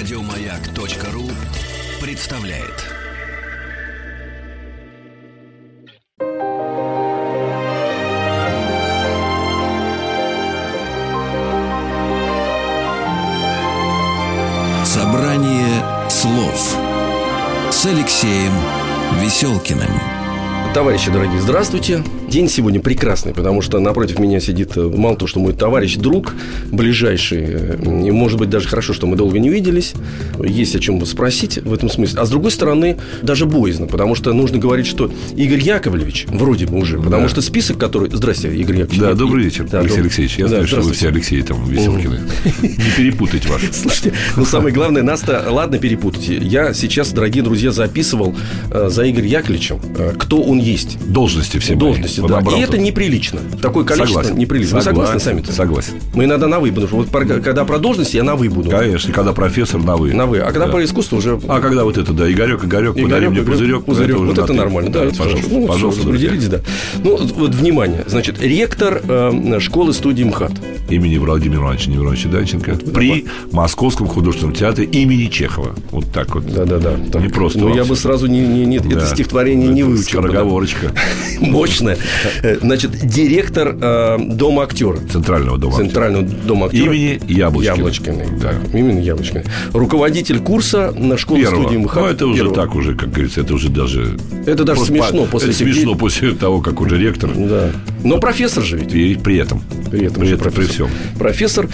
Радиомаяк.ру представляет. Собрание слов с Алексеем Веселкиным. Товарищи дорогие, здравствуйте. День сегодня прекрасный, потому что напротив меня сидит э, мало того, что мой товарищ, друг ближайший, э, и может быть даже хорошо, что мы долго не виделись, есть о чем спросить в этом смысле. А с другой стороны, даже боязно, потому что нужно говорить, что Игорь Яковлевич, вроде бы уже, потому Да. что список, который... Здрасте, Игорь Яковлевич. Да, добрый вечер, Да, Алексей доб- Алексеевич. Я Да, знаю, что вы все Алексеи там Веселкины. Не перепутать вас. Слушайте, ну самое главное, нас-то, ладно перепутайте. Я сейчас, дорогие друзья, записывал э, за Игорем Яковлевичем, кто он есть. Должности все. Должности, да. Подобрал И это неприлично. Такое количество Согласен. неприлично. Вы согласны Согласен. сами-то? Согласен. Мы иногда на вы, потому что вот про- когда про должности, я на вы буду. Конечно, когда профессор на вы. На вы. А когда Да. про искусство уже... А когда вот это, да, Игорек, Игорек, подари Игорек, мне Игорек, пузырек. пузырек. уже Вот это ты. нормально. Да, это пожалуйста. Ну, пожалуйста, распределитесь, да. Ну, вот внимание. Значит, ректор э, школы студии МХАТ. Имени Владимира Ивановича Немировича Данченко при Московском художественном театре имени Чехова. Вот так вот. Да-да-да. Не просто Ну, я бы сразу не, не, не- это стихотворение не Это выучил. Скороговорочка Мощное. Э, Значит, директор э, Дома актера. Центрального дома. Центрального дома актера. Имени Яблочкина. Яблочкиной. Да, именно Яблочкиной. Руководитель курса на школе Первого. студии МХАТ. Ну, это уже Первого. так уже, как говорится, это уже даже... Это даже смешно по- после это этих смешно после того, как уже ректор. Да. Но профессор же ведь. И при этом. При этом, при, этом, при всем. Профессор.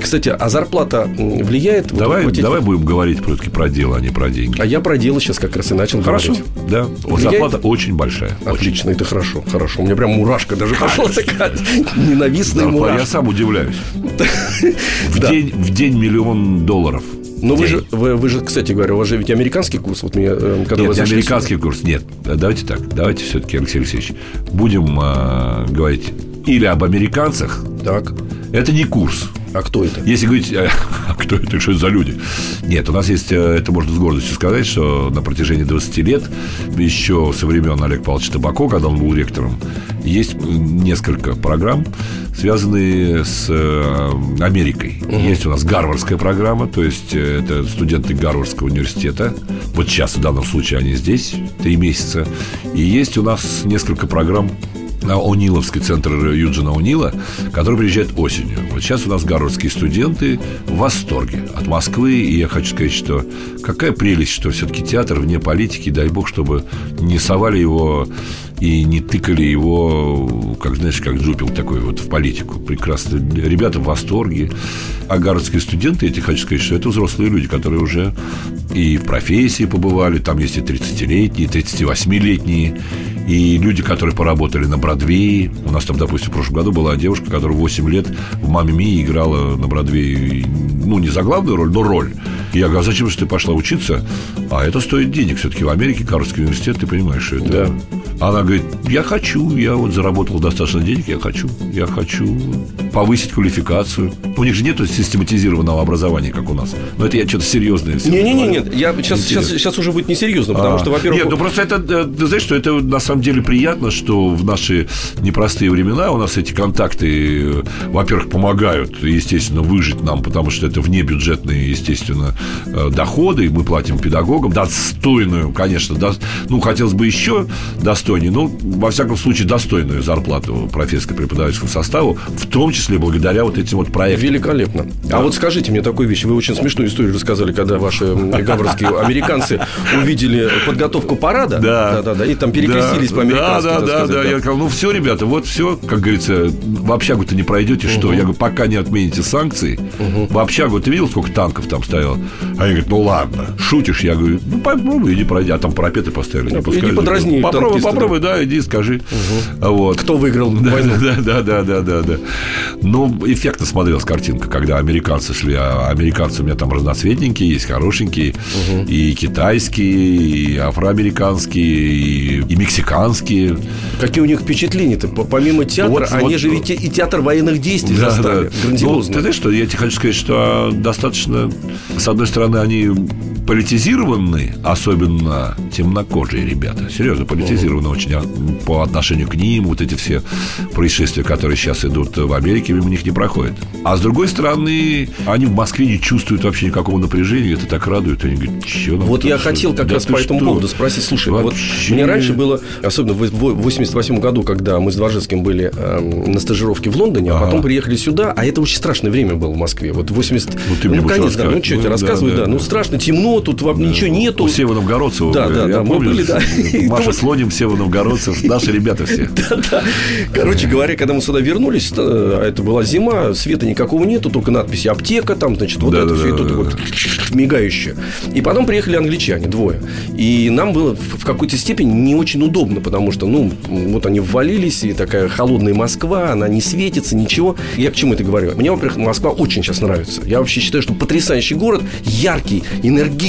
Кстати, а зарплата влияет? вот Давай, в эти- давай будем говорить все-таки про дело, а не про деньги. А я про дело сейчас как раз и начал Хорошо, говорить. да. Вот Влияет? зарплата очень большая. Очень. Отлично, это хорошо, хорошо. У меня прям мурашка даже пошла такая ненавистная Зарплата- Я мурашка. сам удивляюсь. В, Да. день, в день миллион долларов. Но вы же, вы, вы же, кстати говоря, у вас же ведь американский курс. Вот меня, э, когда Нет, зашли американский курс, нет. Давайте так, давайте все-таки, Алексей Алексеевич, будем э, говорить или об американцах. сюда. Так. Это не курс. А кто это? Если говорить, э, а кто это, что это за люди? Нет, у нас есть, э, это можно с гордостью сказать, что на протяжении 20 лет, еще со времен Олега Павловича Табако, когда он был ректором, есть несколько программ, связанные с э, Америкой. Есть у нас Гарвардская программа, то есть это студенты Гарвардского университета. Вот сейчас, в данном случае, они здесь, три месяца. И есть у нас несколько программ О'Ниловский центр Юджина О'Нила, который приезжает осенью. Вот сейчас у нас гарвардские студенты в восторге от Москвы. И я хочу сказать, что какая прелесть, что все-таки театр вне политики. Дай бог, чтобы не совали его и не тыкали его, как, знаешь, как джупил такой вот в политику. Прекрасно. Ребята в восторге. А гарвардские студенты, я тебе хочу сказать, что это взрослые люди, которые уже и в профессии побывали. Там есть и 30-летние, и 38-летние. И люди, которые поработали на Бродвее. У нас там, допустим, в прошлом году была девушка, которая 8 лет в «Маме Мии» играла на Бродвее, ну, не за главную роль, но роль. Я говорю, а зачем же ты пошла учиться? А это стоит денег. Все-таки в Америке Гарвардский университет, ты понимаешь, что это... Да. Она говорит, я хочу, я вот заработал достаточно денег, я хочу, я хочу повысить квалификацию. У них же нет систематизированного образования, как у нас. Но это я что-то серьезное. всё Не-не-не, говорю. нет, я сейчас, сейчас, сейчас уже будет несерьезно, потому А, что, во-первых, Нет, ну просто это, э, ты знаешь, что это на самом деле приятно, что в наши непростые времена у нас эти контакты, э, во-первых, помогают, естественно, выжить нам, потому что это внебюджетные, естественно, доходы, и мы платим педагогам достойную, конечно, до- ну, хотелось бы еще достойнее, ну, во всяком случае, достойную зарплату профессорско-преподавательскому составу, в том числе благодаря вот этим вот проектам. Великолепно. А вот скажите мне такую вещь. Вы очень смешную историю рассказали, когда ваши м, гаварские американцы увидели подготовку парада. Да. Да, да, и там перекрестились да, по-американски. Да, да, да, сказать, да. Я сказал, ну все, ребята, вот все, как говорится, в общагу-то не пройдете, что? Я говорю, пока не отмените санкции, в общагу ты видел, сколько танков там стояло? А они говорят, ну ладно, шутишь? Я говорю, ну попробуй, иди пройди. А там парапеты поставили. Ну, не пускай иди люди. подразни Попробуй, попробуй, да, иди, скажи. Вот. Кто выиграл Да, войну? да, да, да, да, да, да. Ну, эффектно смотрелась картинка, когда американцы шли. А американцы у меня там разноцветненькие, есть хорошенькие. И китайские, и афроамериканские, и, и мексиканские. Какие у них впечатления-то? Помимо театра, Вот, они вот. же ведь и театр военных действий Да, застали. да. Грандиозно. Ну, ты знаешь, что я тебе хочу сказать, что достаточно, с одной стороны, они политизированы, особенно темнокожие ребята. Серьезно, политизированы очень по отношению к ним. Вот эти все происшествия, которые сейчас идут в Америке, мимо них не проходят. А с другой стороны, они в Москве не чувствуют вообще никакого напряжения. Это так радует. Они говорят, что Вот я хотел как да раз по этому что? поводу спросить. Слушай, вообще... вот мне раньше было, особенно в 88 году, когда мы с Дворжецким были э, на стажировке в Лондоне, а потом приехали сюда, а это очень страшное время было в Москве. Вот 80... Вот ну, конец, да, ну, что ну, тебе рассказываю, да, да, ну, страшно, темно, тут да. ничего нету. У Сева Новгородцева. Да, да, да, мы были, да. Маша Слоним, Сева Новгородцев, наши ребята все. Да, да. Короче говоря, когда мы сюда вернулись, а это была зима, света никакого нету, только надпись «аптека», там, значит, вот это все, и тут вот мигающее. И потом приехали англичане, двое. И нам было в какой-то степени не очень удобно, потому что, ну, вот они ввалились, и такая холодная Москва, она не светится, ничего. Я к чему это говорю? Мне, во-первых, Москва очень сейчас нравится. Я вообще считаю, что потрясающий город, яркий, энергичный,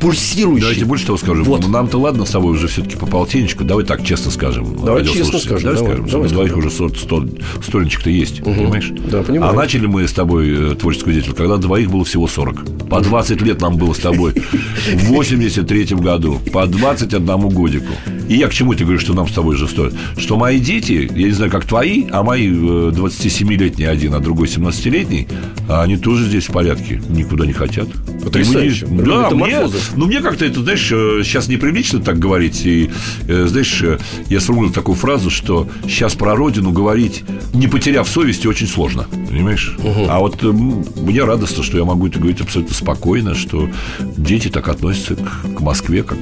пульсирующий. Давайте больше того скажем. Вот. Нам-то ладно с тобой уже все-таки по полтинничку. Давай так честно скажем. Давай честно скажем. Давай, давай скажем. Давай, давай двоих уже стольничек-то есть, угу. понимаешь? Да, понимаю. А начали мы с тобой э, творческую деятельность, когда двоих было всего 40. По 20 лет нам было с тобой. В 83 году. По 21 годику. И я к чему тебе говорю, что нам с тобой же стоит? Что мои дети, я не знаю, как твои, а мои 27-летний э, один, а другой 17-летний, они тоже здесь в порядке, никуда не хотят. Потрясающе. Мы, да, мне, ну, мне как-то это, знаешь, э, сейчас неприлично так говорить. И, э, знаешь, я сформулировал такую фразу, что сейчас про родину говорить, не потеряв совести, очень сложно. Понимаешь? Угу. А вот мне радостно, что я могу это говорить абсолютно спокойно, что дети так относятся к, к Москве, как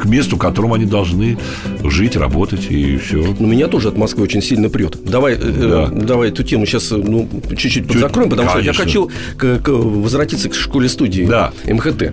к месту, в котором они должны жить, работать и все. Ну, меня тоже от Москвы очень сильно прет. Давай, э, да. э, давай эту тему сейчас ну, чуть-чуть подзакроем, потому Конечно. что я хочу к, к, возвратиться к школе-студии да. МХТ.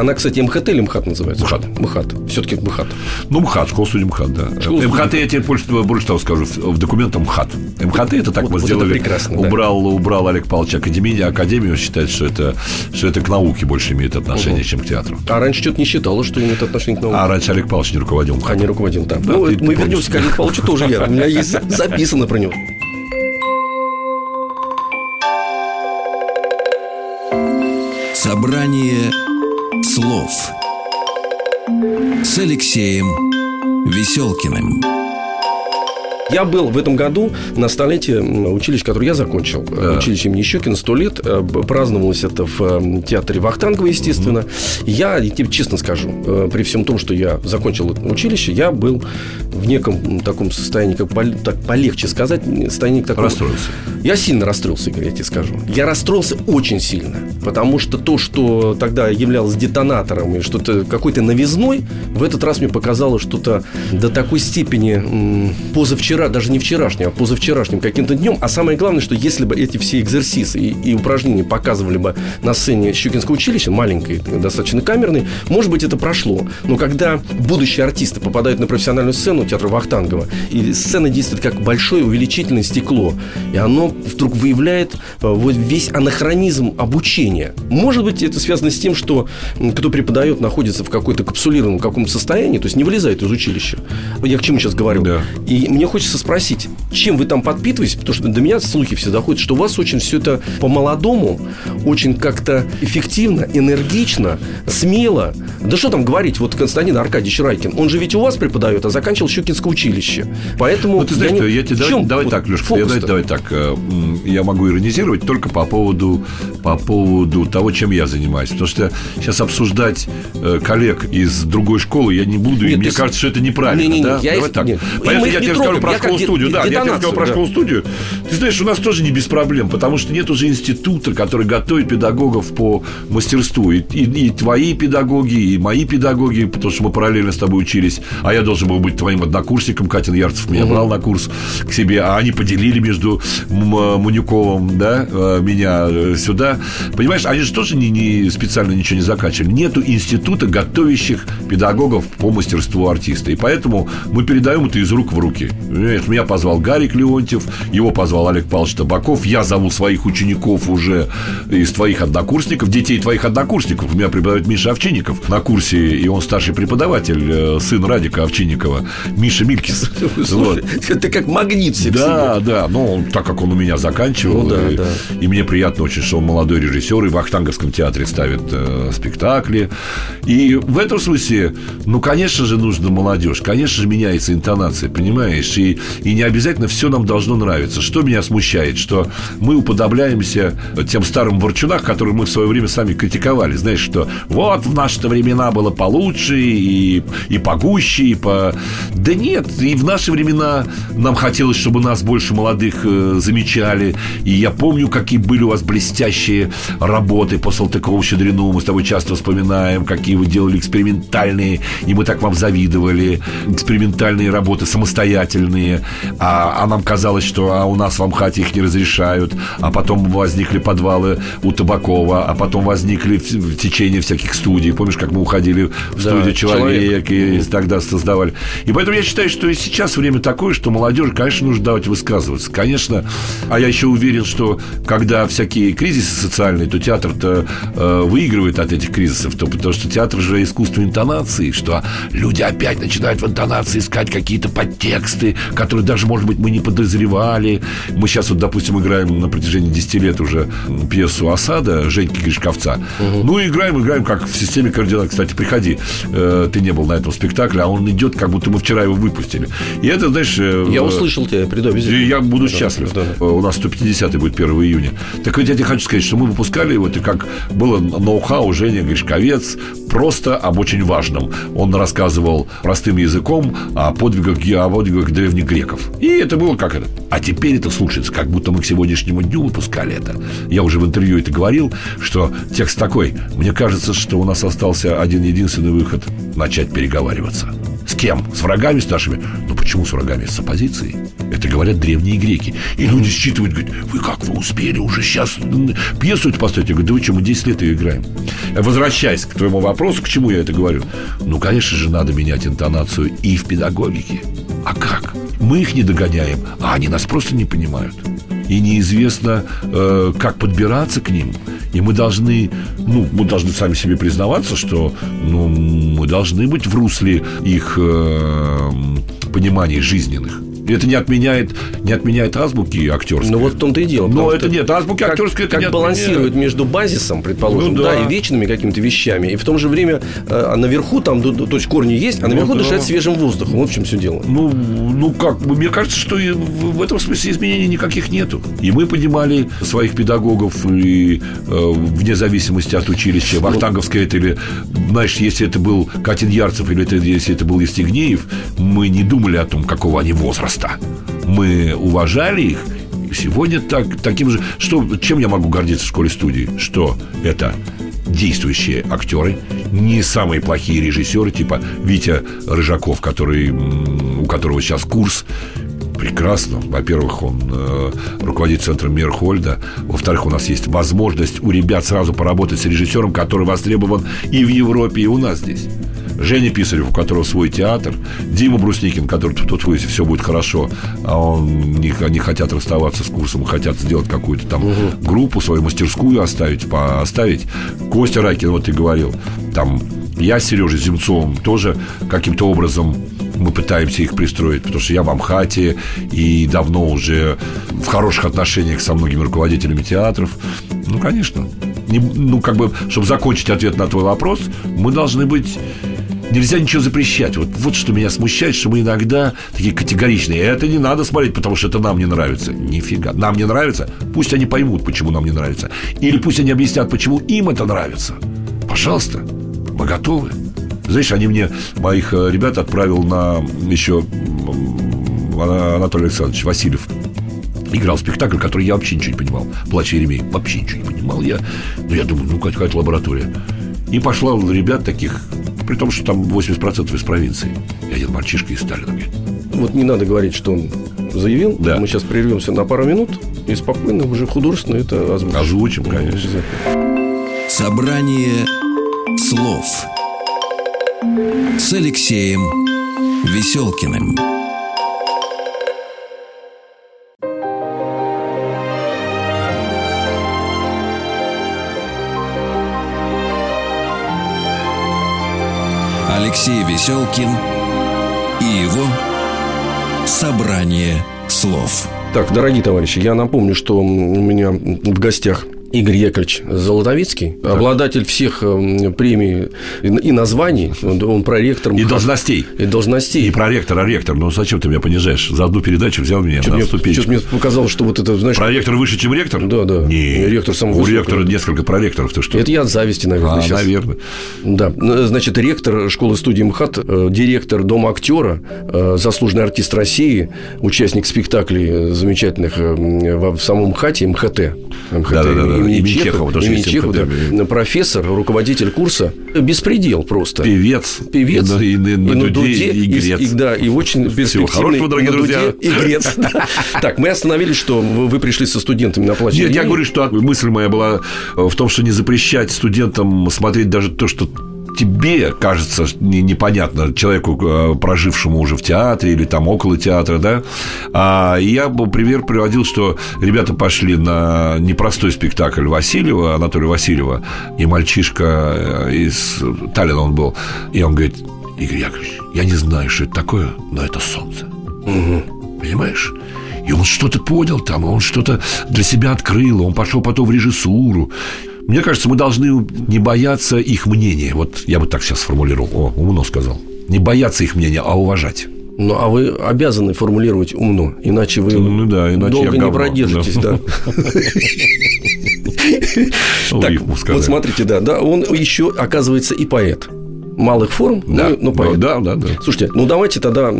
Она, кстати, МХТ или МХАТ называется? МХАТ. МХАТ. Все-таки МХАТ. Ну, МХАТ, школа студии МХАТ, да. Школа МХАТ, я тебе больше, больше того скажу, в документах МХАТ. МХАТ это так вот, мы вот сделали. Это прекрасно, убрал, да. убрал Олег Павлович Академию. Академию считает, что это, что это к науке больше имеет отношение, угу. чем к театру. А раньше что-то не считалось, что имеет отношение к науке. А раньше Олег Павлович не руководил МХАТ. А не руководил, да. да ну, ты, мы ты вернемся к Олегу Павловичу тоже я. У меня есть записано про него. Собрание слов с Алексеем Веселкиным. Я был в этом году на столетии училища, которое я закончил. Да. Училище имени Щекина, сто лет. Э, праздновалось это в э, театре Вахтангова, естественно. Я, тебе честно скажу, э, при всем том, что я закончил училище, я был в неком таком состоянии, как так полегче сказать, состоянии такого... Расстроился. Я сильно расстроился, Игорь, я тебе скажу. Я расстроился очень сильно, потому что то, что тогда являлось детонатором и что-то какой-то новизной, в этот раз мне показалось что-то до такой степени позавчера вчера, даже не вчерашним, а позавчерашним каким-то днем. А самое главное, что если бы эти все экзерсисы и, и упражнения показывали бы на сцене Щукинского училища, маленькой, достаточно камерной, может быть, это прошло. Но когда будущие артисты попадают на профессиональную сцену театра Вахтангова, и сцена действует как большое увеличительное стекло, и оно вдруг выявляет э, вот весь анахронизм обучения. Может быть, это связано с тем, что кто преподает, находится в какой-то капсулированном каком-то состоянии, то есть не вылезает из училища. Я к чему сейчас говорю? Да. И мне хочется хочется спросить, чем вы там подпитываетесь, потому что до меня слухи все доходят, что у вас очень все это по-молодому, очень как-то эффективно, энергично, смело. Да что там говорить, вот Константин Аркадьевич Райкин, он же ведь у вас преподает, а заканчивал Щукинское училище. Поэтому... Ну, ты знаешь, я, не... я тебе... Давай, чем давай так, Лешка, я, давай, давай так. Э, я могу иронизировать только по поводу, по поводу того, чем я занимаюсь. Потому что сейчас обсуждать э, коллег из другой школы я не буду, Нет, и мне кажется, что это неправильно. Не, не, не, да? я давай их... так. Нет. Понятно, я тебе скажу про школу-студию. Да, я тебе сказал про школу-студию. Ты знаешь, у нас тоже не без проблем, потому что нет уже института, который готовит педагогов по мастерству. И, и, и твои педагоги, и мои педагоги, потому что мы параллельно с тобой учились, а я должен был быть твоим однокурсником, Катин Ярцев меня угу. брал на курс к себе, а они поделили между Манюковым, да, э, меня э, сюда. Понимаешь, они же тоже не, не специально ничего не закачивали. Нету института, готовящих педагогов по мастерству артиста. И поэтому мы передаем это из рук в руки. Понимаешь, меня позвал Гарик Леонтьев, его позвал Олег Павлович Табаков. Я зову своих учеников уже из твоих однокурсников, детей твоих однокурсников. У меня преподает Миша Овчинников на курсе, и он старший преподаватель, э, сын Радика Овчинникова, Миша Милькис. Слушай, это как магнит всех Да, да, но так как он у меня заканчивал, Ну да, и, да. и мне приятно очень, что он молодой режиссер, и в Ахтанговском театре ставит э, спектакли. И в этом смысле, ну, конечно же, нужно молодежь, конечно же, меняется интонация, понимаешь, и, и не обязательно все нам должно нравиться. Что меня смущает, что мы уподобляемся тем старым ворчунах, которые мы в свое время сами критиковали. Знаешь, что вот в наши времена было получше и, и погуще, и по... Да нет, и в наши времена нам хотелось, чтобы нас больше молодых э, замечали. И я помню, какие были у вас блестящие работы по Салтыкову-Щедрину. Мы с тобой часто вспоминаем, какие вы делали экспериментальные, и мы так вам завидовали. Экспериментальные работы, самостоятельные. А, а нам казалось, что а у нас в Амхате их не разрешают. А потом возникли подвалы у Табакова, а потом возникли в, в течение всяких студий. Помнишь, как мы уходили в Да, студию «Человек», «Человек». и тогда создавали. И поэтому я считаю, что и сейчас время такое, что молодежи, конечно, нужно давать высказываться. Конечно, а я еще уверен, что когда всякие кризисы социальные, то театр-то э, выигрывает от этих кризисов, то, потому что театр же искусство интонации, что люди опять начинают в интонации искать какие-то подтексты, которые даже, может быть, мы не подозревали. Мы сейчас вот, допустим, играем на протяжении 10 лет уже пьесу «Осада» Женьки Гришковца. Ну, и играем, играем, как в системе координат. Кстати, приходи. Э, ты не был на этом спектакле, а он идет, как будто мы вчера его выпустили. И это, знаешь... э, Я услышал тебя, приду и обязательно. я буду Да, счастлив. да. Э, У нас 150 будет 1 июня. Так вот я тебе хочу сказать, что мы выпускали его, это как было ноу-хау Женя Гришковец, просто об очень важном. Он рассказывал простым языком о подвигах, о подвигах древних греков. И это было как это. А теперь это слушается, как будто мы к сегодняшнему дню выпускали это. Я уже в интервью это говорил, что текст такой. Мне кажется, что у нас остался один единственный выход – начать переговариваться. С кем? С врагами с нашими? Ну почему с врагами? С оппозицией. Это говорят древние греки. И люди считывают, говорят, вы как, вы успели уже сейчас пьесу эту поставить? Я говорю, да вы что, мы 10 лет ее играем. Возвращаясь к твоему вопросу, к чему я это говорю? Ну, конечно же, надо менять интонацию и в педагогике. А как? Мы их не догоняем, а они нас просто не понимают. И неизвестно, э, как подбираться к ним. И мы должны, ну, мы должны сами себе признаваться, что ну, мы должны быть в русле их э, пониманий жизненных. Это не отменяет, не отменяет азбуки актерской. Ну вот в том-то и дело. Но это нет, азбуки как, актерской это как не балансирует между базисом, предположим, Ну да. да. и вечными какими-то вещами. И в том же время э, наверху там, то есть корни есть, а Ну наверху да. дышать свежим воздухом. Вот в чем все дело. Ну, ну как, мне кажется, что в этом смысле изменений никаких нету. И мы понимали своих педагогов и э, вне зависимости от училища, Вахтанговское это или, знаешь, если это был Катин Ярцев или это, если это был Евстигнеев, мы не думали о том, какого они возраста. Мы уважали их. Сегодня так, таким же... Что, чем я могу гордиться в школе-студии? Что это действующие актеры, не самые плохие режиссеры, типа Витя Рыжаков, который, у которого сейчас курс прекрасно. Во-первых, он э, руководит центром Мирхольда. Во-вторых, у нас есть возможность у ребят сразу поработать с режиссером, который востребован и в Европе, и у нас здесь. Женя Писарев, у которого свой театр, Дима Брусникин, который тут, тут если все будет хорошо, а он не, они хотят расставаться с курсом, хотят сделать какую-то там группу, свою мастерскую оставить, по- оставить. Костя Райкин, вот ты говорил, там я с Сережей Земцовым тоже каким-то образом мы пытаемся их пристроить, потому что я в Амхате и давно уже в хороших отношениях со многими руководителями театров. Ну, конечно. Не- ну, как бы, чтобы закончить ответ на твой вопрос, мы должны быть Нельзя ничего запрещать. Вот, вот что меня смущает, что мы иногда такие категоричные. Это не надо смотреть, потому что это нам не нравится. Нифига. Нам не нравится. Пусть они поймут, почему нам не нравится. Или пусть они объяснят, почему им это нравится. Пожалуйста, мы готовы. Знаешь, они мне, моих э, ребят отправил на еще Анатолий Александрович Васильев играл спектакль, который я вообще ничего не понимал. Плач Еремей. Вообще ничего не понимал я. Но я думаю, ну какая-то лаборатория. И пошла ребят таких, при том, что там 80% из провинции. И один мальчишка из Сталина говорит, Вот не надо говорить, что он заявил. Да. Мы сейчас прервемся на пару минут и спокойно уже художественно это озвучим. озвучим, конечно. Собрание слов с Алексеем Веселкиным. Веселкин и его «Собрание слов». Так, дорогие товарищи, я напомню, что у меня в гостях Игорь Яковлевич Золотовицкий, так. обладатель всех э, премий и названий, он, он проректор. И должностей. И должностей. И проректор, а ректор. Ну, зачем ты меня понижаешь? За одну передачу взял меня что на ступенечку. Что-то мне показалось, что вот это, знаешь... Проректор выше, чем ректор? Да, да. Не. Ректор самого У ректора несколько проректоров, ты что? Это я от зависти, наверное, а, сейчас. наверное. Да. Значит, ректор школы-студии МХАТ, э, директор Дома актера, э, заслуженный артист России, участник спектаклей замечательных в самом МХАТе, МХТ. МХТ да, да, да, имени Чехова. Чехова, имени Чехова да, профессор, руководитель курса. Беспредел просто. Певец. Певец. И, и, и, и на, дуде, дуде, и грец. И, и, да, и очень Всего хорошего, дорогие друзья. И грец. Так, мы остановились, что вы пришли со студентами на площадь. Нет, я говорю, что мысль моя была в том, что не запрещать студентам смотреть даже то, что тебе кажется непонятно человеку, э, прожившему уже в театре или там около театра, да. А я бы пример приводил, что ребята пошли на непростой спектакль Васильева, Анатолия Васильева, и мальчишка э, из Таллина он был, и он говорит, Игорь Яковлевич, я не знаю, что это такое, но это солнце. Угу. Понимаешь? И он что-то понял там, он что-то для себя открыл, он пошел потом в режиссуру. Мне кажется, мы должны не бояться их мнения. Вот я бы так сейчас сформулировал. О, умно сказал. Не бояться их мнения, а уважать. Ну, а вы обязаны формулировать умно, иначе вы ну, да, иначе долго не продержитесь, да. Так, вот смотрите, да, да, он еще, оказывается, и поэт малых форм, да, ну, ну. Да, да, да. Слушайте, ну давайте тогда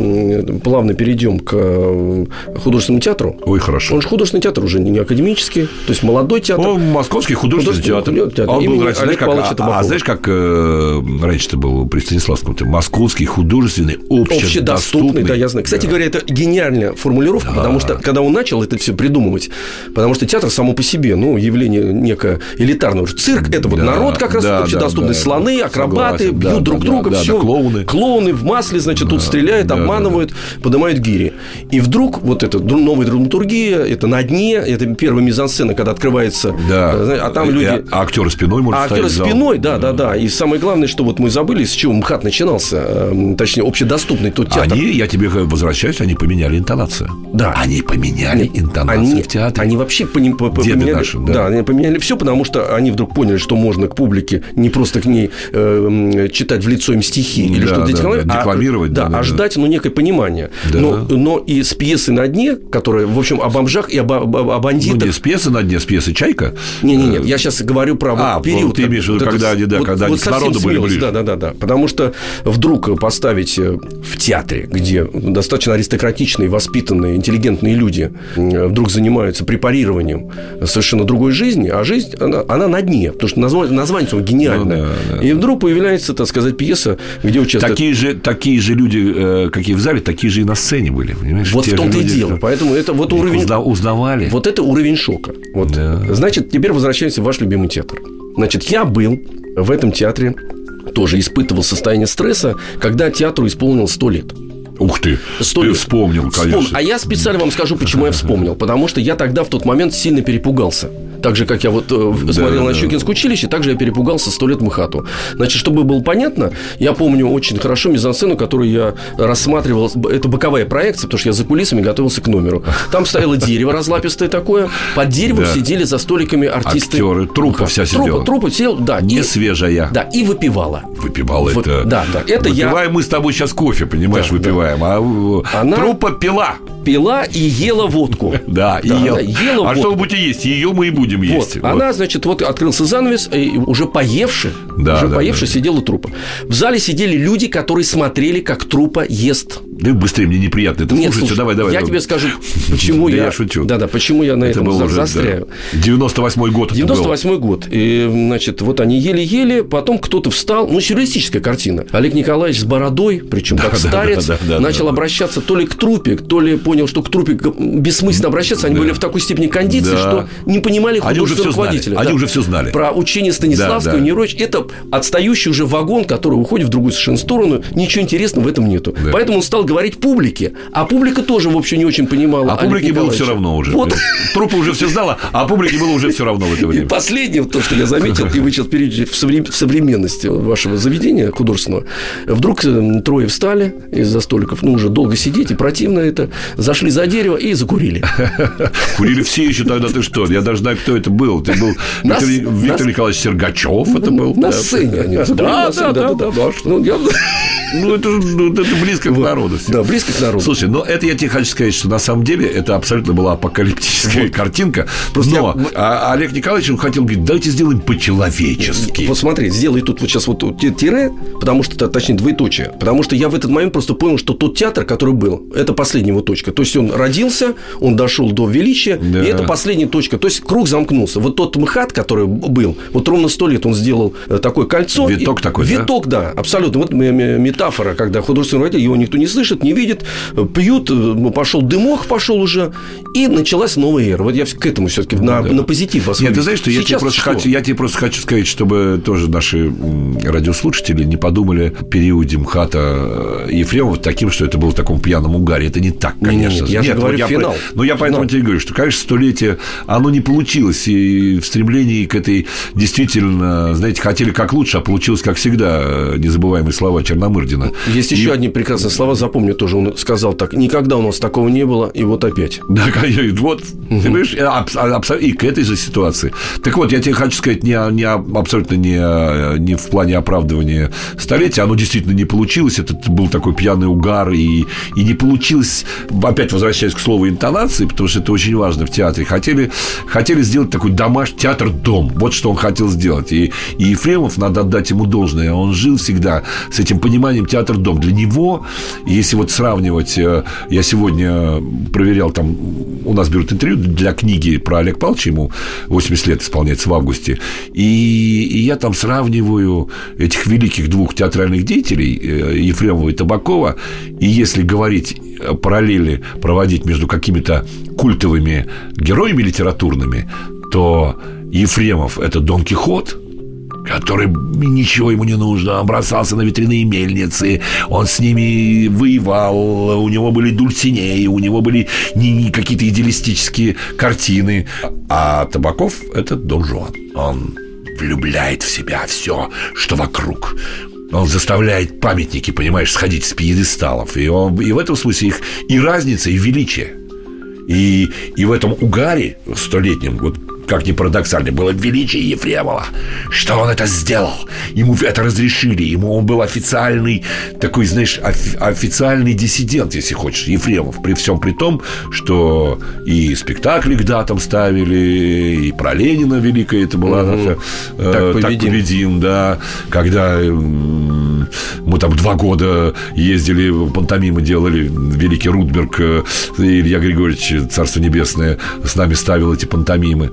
плавно перейдем к э, художественному театру. Ой, хорошо. Он же художественный театр уже не академический, то есть молодой театр. Он московский художественный, художественный театр. театр. Он был раньше, знаешь, как, а, а знаешь, как э, раньше-то был при Станиславском? -то? Московский художественный общедоступный. Общедоступный, да, я знаю. Кстати да. говоря, это гениальная формулировка, да. потому что когда он начал это все придумывать, потому что театр само по себе, ну, явление некое элитарное. Цирк – это вот да, народ как раз да, общедоступный, да, слоны, акробаты, Согласен, бьют да, друг да, друга, да, все. Да, клоуны. Клоуны в масле, значит, тут стреляют, да, обманывают, да. поднимают гири. И вдруг вот эта новая драматургия, это на дне, это первая мизансцена, когда открывается, да. Э, а там люди... А, актеры спиной может А актеры спиной, да, да, да. И самое главное, что вот мы забыли, с чего МХАТ начинался, э, точнее, общедоступный тот театр. Они, я тебе возвращаюсь, они поменяли интонацию. Да. Они поменяли они, интонацию они, в театре. Они вообще поменяли... Наши, да. да, они поменяли все, потому что они вдруг поняли, что можно к публике не просто к ней э, читать в лицо им стихи или да, что-то да, да, декламировать, а, да, да, а ждать, ну, некое понимание. Да. Но, но и с пьесы на дне, которая, в общем, о бомжах и об, об, о бандитах. Ну, не с пьесы на дне, с пьесы «Чайка». Не, не, нет, я сейчас говорю про а, вот период. ты имеешь в виду, когда они, да, вот, когда вот они к народу были ближе. Да, да, да, да. Потому что вдруг поставить э, в театре, где достаточно аристократичные, воспитанные, интеллигентные люди вдруг занимаются препарированием совершенно другой жизни, а жизнь, она, она на дне, потому что название, название гениальное. Ну, да, да. И вдруг появляется, так сказать, пьеса, где участвуют... Такие же, такие же люди, э, какие в зале, такие же и на сцене были, понимаешь? Вот Те в том-то и дело. Поэтому это вот уровень... Узнавали. Вот это уровень шока. Вот. Да. Значит, теперь возвращаемся в ваш любимый театр. Значит, я был в этом театре, тоже испытывал состояние стресса, когда театру исполнилось 100 лет. Ух ты, 100 ты лет. вспомнил, конечно. Вспом... А я специально вам скажу, почему я вспомнил. Потому что я тогда в тот момент сильно перепугался. Так же, как я вот э, да, смотрел да, на Щукинское училище, так же я перепугался сто лет МХАТу. Значит, чтобы было понятно, я помню очень хорошо мизансцену, которую я рассматривал. Это боковая проекция, потому что я за кулисами готовился к номеру. Там стояло дерево разлапистое такое. Под деревом да. сидели за столиками артисты. Актеры, трупа вся сидела. Трупа, трупа да. Не и, свежая. Да, и выпивала. Выпивала вот, это... Да, да. Это выпиваем я... мы с тобой сейчас кофе, понимаешь, да, выпиваем. Да. А Она... трупа пила пила и ела водку. Да, и ела. ела а что вы будете есть? Ее мы и будем есть. Она, значит, вот открылся занавес, и уже поевши, уже поевши сидела трупа. В зале сидели люди, которые смотрели, как трупа ест. Да быстрее, мне неприятно это Нет, слушай, давай, давай. Я тебе скажу, почему я... Я шучу. Да-да, почему я на этом застряю. 98-й год 98-й год. И, значит, вот они ели-ели, потом кто-то встал. Ну, сюрреалистическая картина. Олег Николаевич с бородой, причем как старец, начал обращаться то ли к трупе, то ли понял, что к трупе бессмысленно обращаться. Они были в такой степени кондиции, что не понимали знали Они уже все знали. руководители. Они да. уже все знали. Про учение Станиславского, Да, да. Нерович, это отстающий уже вагон, который уходит в другую совершенно сторону. Ничего интересного в этом нету. Да. Поэтому он стал говорить публике. А публика тоже, в общем, не очень понимала. А публике было все равно уже. Вот. Трупа уже все знала, а публике было уже все равно в это И время. последнее, то, что я заметил, и вы сейчас перейдете в современности вашего заведения художественного. Вдруг э, трое встали из-за столиков, ну, уже долго сидеть, и противно это, зашли за дерево и закурили. Курили все еще тогда, ты что? Я даже знаю, кто это был. Ты был Виктор, Виктор Николаевич Сергачев, это был. На сцене они Да, да, да, да. Ну, Ну, это, ну, это близко к народу. Да, близко к народу. Слушай, но это я тебе хочу сказать, что на самом деле это абсолютно была апокалиптическая картинка. Просто но я- а Олег Николаевич он хотел говорить, давайте сделаем по-человечески. Вот смотри, сделай тут вот сейчас вот тире, потому что, точнее, двоеточие. Потому что я в этот момент просто понял, что тот театр, который был, это последняя его точка. То есть, он родился, он дошел до величия, Да. и это последняя точка. То есть, круг замкнулся. Вот тот МХАТ, который был, вот ровно сто лет он сделал э, такое кольцо. Виток И- такой, да? Виток, да, абсолютно. Вот метафора, когда художественный руководитель, его никто не слышит, не видит, э, пьют, э, ну, пошел дымок, пошел уже, и началась новая эра. Вот я к этому все-таки на, на позитив вас Нет, ты знаешь, что я тебе, просто что? хочу, я тебе просто хочу сказать, чтобы тоже наши радиослушатели не подумали в периоде МХАТа Ефремова таким, что это было в таком пьяном угаре. Это не так, конечно. я же Нет, говорю, вот я финал. по- Ну, я поэтому Финал. тебе говорю, что, конечно, столетие, оно не получилось. И в стремлении к этой действительно, знаете, хотели как лучше, а получилось как всегда. э, Незабываемые слова Черномырдина. Есть И- еще одни прекрасные слова, запомню тоже. Он сказал так: никогда у нас такого не было, и вот опять. Да, вот, ты понимаешь, абс- и к этой же ситуации. Так вот, я тебе хочу сказать, не, не абсолютно не, не в плане оправдывания столетия, оно действительно не получилось, это был такой пьяный угар, и, и не получилось, опять возвращаясь к слову интонации, потому что это очень важно в театре, хотели, хотели сделать такой домашний театр-дом, вот что он хотел сделать, и, и Ефремов, надо отдать ему должное, он жил всегда с этим пониманием театр-дом. Для него, если вот сравнивать, э, я сегодня проверял там, у нас берут интервью для книги про Олег Павловича, ему 80 лет исполняется в августе, и, и я там сравниваю этих великих двух театральных деятелей, э, Ефремова и Табакова, и если говорить э, параллели проводить между какими-то культовыми героями литературными, то Ефремов – это Дон Кихот – который ничего ему не нужно, он бросался на ветряные мельницы, он с ними воевал, у него были дульцинеи, у него были не, не какие-то идеалистические картины. А Табаков – это Дон Жуан. Он влюбляет в себя все, что вокруг. Он заставляет памятники, понимаешь, сходить с пьедесталов. И, он, и в этом смысле их и разница, и величие. И, и в этом угаре столетнем, вот как ни парадоксально, было величие Ефремова, что он это сделал. Ему это разрешили, ему он был официальный, такой, знаешь, офи- официальный диссидент, если хочешь, Ефремов. При всем при том, что и спектакли к датам ставили, и про Ленина великая это была наша э, «Так победим». да, когда мы там два года ездили, пантомимы делали, великий Рудберг, э, Илья Григорьевич, Царство Небесное, с нами ставил эти пантомимы.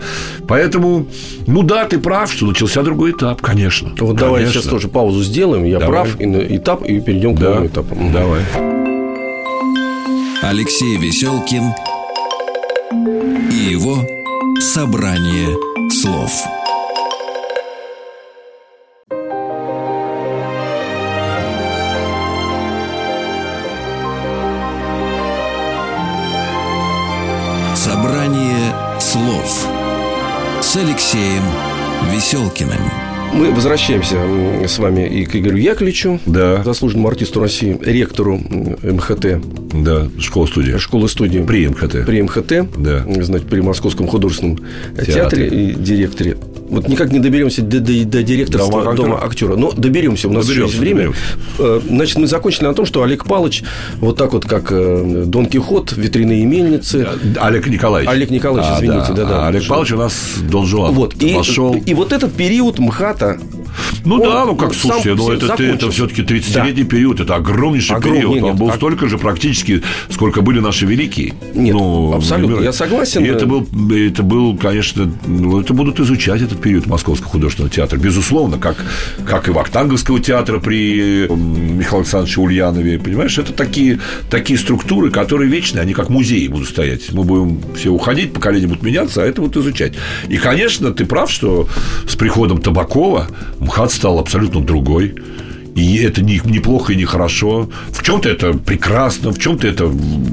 Поэтому, ну да, ты прав, что начался другой этап, конечно. Вот давай Конечно. сейчас тоже паузу сделаем. Я Давай. прав, и на этап, и перейдем к Да, новому этапу. давай. Алексей Веселкин и его собрание слов. С Алексеем Веселкиным. Мы возвращаемся с вами и к Игорю Яковлевичу, Да. заслуженному артисту России, ректору МХТ, Да, школа-студия. школы-студии. При МХТ. При МХТ, Да. значит, при Московском художественном Театре. театре, и директоре. Вот никак не доберемся до, до- до директорства Дома дома, актера. Но доберемся, у нас еще Доберемся, есть время. Э, Значит, мы закончили на том, что Олег Палыч, вот так вот, как э, Дон Кихот, ветряные мельницы. Олег Николаевич. Олег Николаевич, А, извините, да-да. А Олег Павлович у нас Дон Жуан. Вот, и, и вот этот период МХАТа, Ну Он, да, ну как, сам слушайте, ну это, это, закончился. все-таки 30-летний период, это огромнейший Огромный, период. нет, Он был а- столько же практически, сколько были наши великие. Нет, Ну, абсолютно, например, я согласен. И это был, это был, конечно, ну, это будут изучать этот период Московского художественного театра, безусловно, как, как и Вахтанговского театра при Михаиле Александровиче Ульянове, понимаешь, это такие, такие структуры, которые вечные, они как музеи будут стоять. Мы будем все уходить, поколения будут меняться, а это будут изучать. И, конечно, ты прав, что с приходом Табакова МХАТ стал абсолютно другой. И это не, неплохо и не хорошо. В чем-то это прекрасно, в чем-то это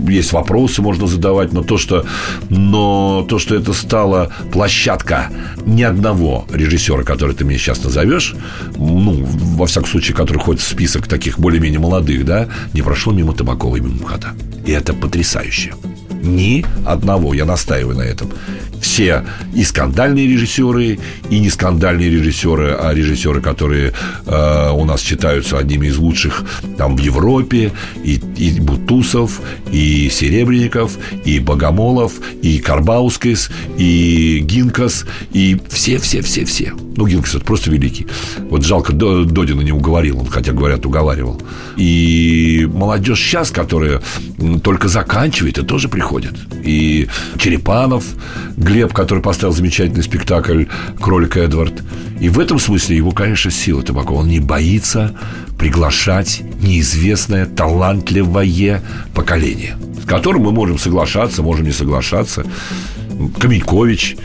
есть вопросы, можно задавать, но то, что, но то, что это стала площадка ни одного режиссера, который ты мне сейчас назовешь, ну, во всяком случае, который входит в список таких более-менее молодых, да, не прошло мимо Табакова и мимо МХАТа. И это потрясающе. Ни одного, я настаиваю на этом. Все и скандальные режиссеры, и не скандальные режиссеры, а режиссеры, которые э, у нас считаются одними из лучших там в Европе, и, и Бутусов, и Серебренников, и Богомолов, и Карбаускис, и Гинкас, и все-все-все-все. Ну, Гинкас это просто великий. Вот жалко, До- Додина не уговорил, он, хотя, говорят, уговаривал. И молодежь сейчас, которая только заканчивает, и тоже приходит. И Черепанов, который поставил замечательный спектакль «Кролик Эдвард». И в этом смысле его, конечно, сила Табакова. Он не боится приглашать неизвестное, талантливое поколение, с которым мы можем соглашаться, можем не соглашаться. Каменькович,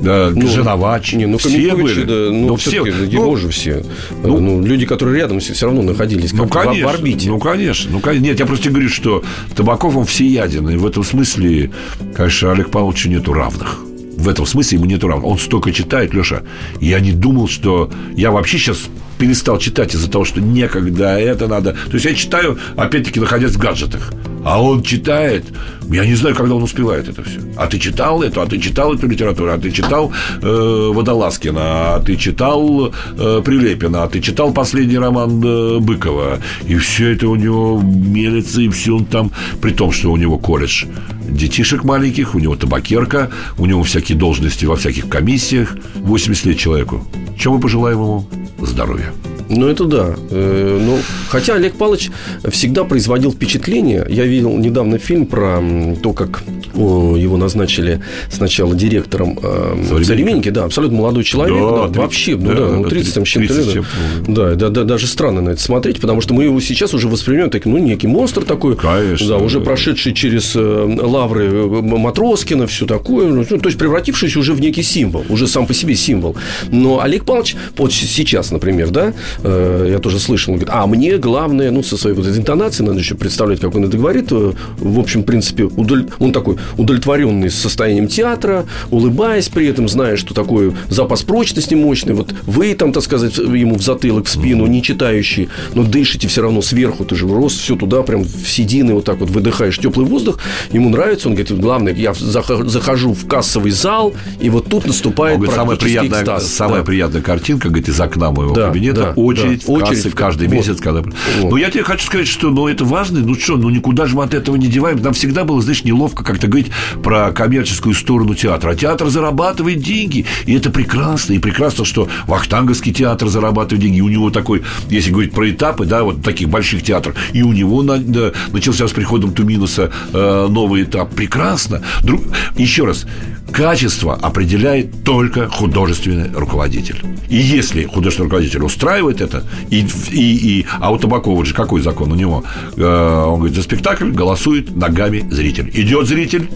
да, Женовач, Не, ну все были. да, ну, Но все, его ну, же все. ну, Ну, люди, которые рядом все, все равно находились ну, конечно, в орбите. ну, конечно, ну, конечно. Нет, я просто говорю, что Табаков, он всеяден. И в этом смысле, конечно, Олег Павловичу нету равных. В этом смысле ему нету равных. Он столько читает, Леша. Я не думал, что... Я вообще сейчас перестал читать из-за того, что некогда это надо. То есть я читаю, опять-таки, находясь в гаджетах. А он читает. Я не знаю, когда он успевает это все. А ты читал эту, а ты читал эту литературу, а ты читал э, Водолазкина, а ты читал э, Прилепина, а ты читал последний роман э, Быкова. И все это у него мелется, и все он там, при том, что у него колледж детишек маленьких, у него табакерка, у него всякие должности во всяких комиссиях. 80 лет человеку. Чем мы пожелаем ему? Здоровья. Ну, это да. Э, ну, хотя Олег Павлович всегда производил впечатление. Я видел недавно фильм про то, как его назначили сначала директором э, «Современника». «Современники». Да, абсолютно молодой человек. Да, да, 30, вообще, ну да, да, ну, да, 30 там с чем-то 30 с лет. Да, да, да, даже странно на это смотреть, потому что мы его сейчас уже воспринимаем так, ну, некий монстр такой. Конечно, Да, уже да. прошедший через э, лавры Матроскина, все такое. Ну, то есть, превратившийся уже в некий символ, уже сам по себе символ. Но Олег Павлович, вот сейчас, например, да, э, я тоже слышал, он говорит, а мне главное, ну, со своей вот этой интонацией, надо еще представлять, как он это говорит, э, в общем, в принципе, удовль- он такой удовлетворенный состоянием театра, улыбаясь при этом, зная, что такой запас прочности мощный, вот вы там, так сказать, ему в затылок, в спину, не читающий, но дышите все равно сверху, ты же рост, все туда, прям в седины, вот так вот выдыхаешь теплый воздух, ему нравится, он говорит, главное, я зах- захожу в кассовый зал, и вот тут наступает Он говорит, самая приятная, экстаз. самая Да. приятная картинка, говорит, из окна моего Да, кабинета да, очередь да. в Очередь кассы каждый вот. месяц. Когда... Вот. Ну, я тебе хочу сказать, что ну, это важно. Ну что, ну никуда же мы от этого не деваем. Нам всегда было, знаешь, неловко как-то говорить про коммерческую сторону театра. А театр зарабатывает деньги. И это прекрасно. И прекрасно, что Вахтанговский театр зарабатывает деньги. И у него такой, если говорить про этапы, да, вот таких больших театров, и у него на- да, начался с приходом Туминуса э, новый этап. Прекрасно. Друг... Еще раз, качество определяет только художественный руководитель. И если художественный руководитель устраивает это, и, и, и а у Табакова же какой закон у него? Э, он говорит, за спектакль голосует ногами зритель. Идет зритель,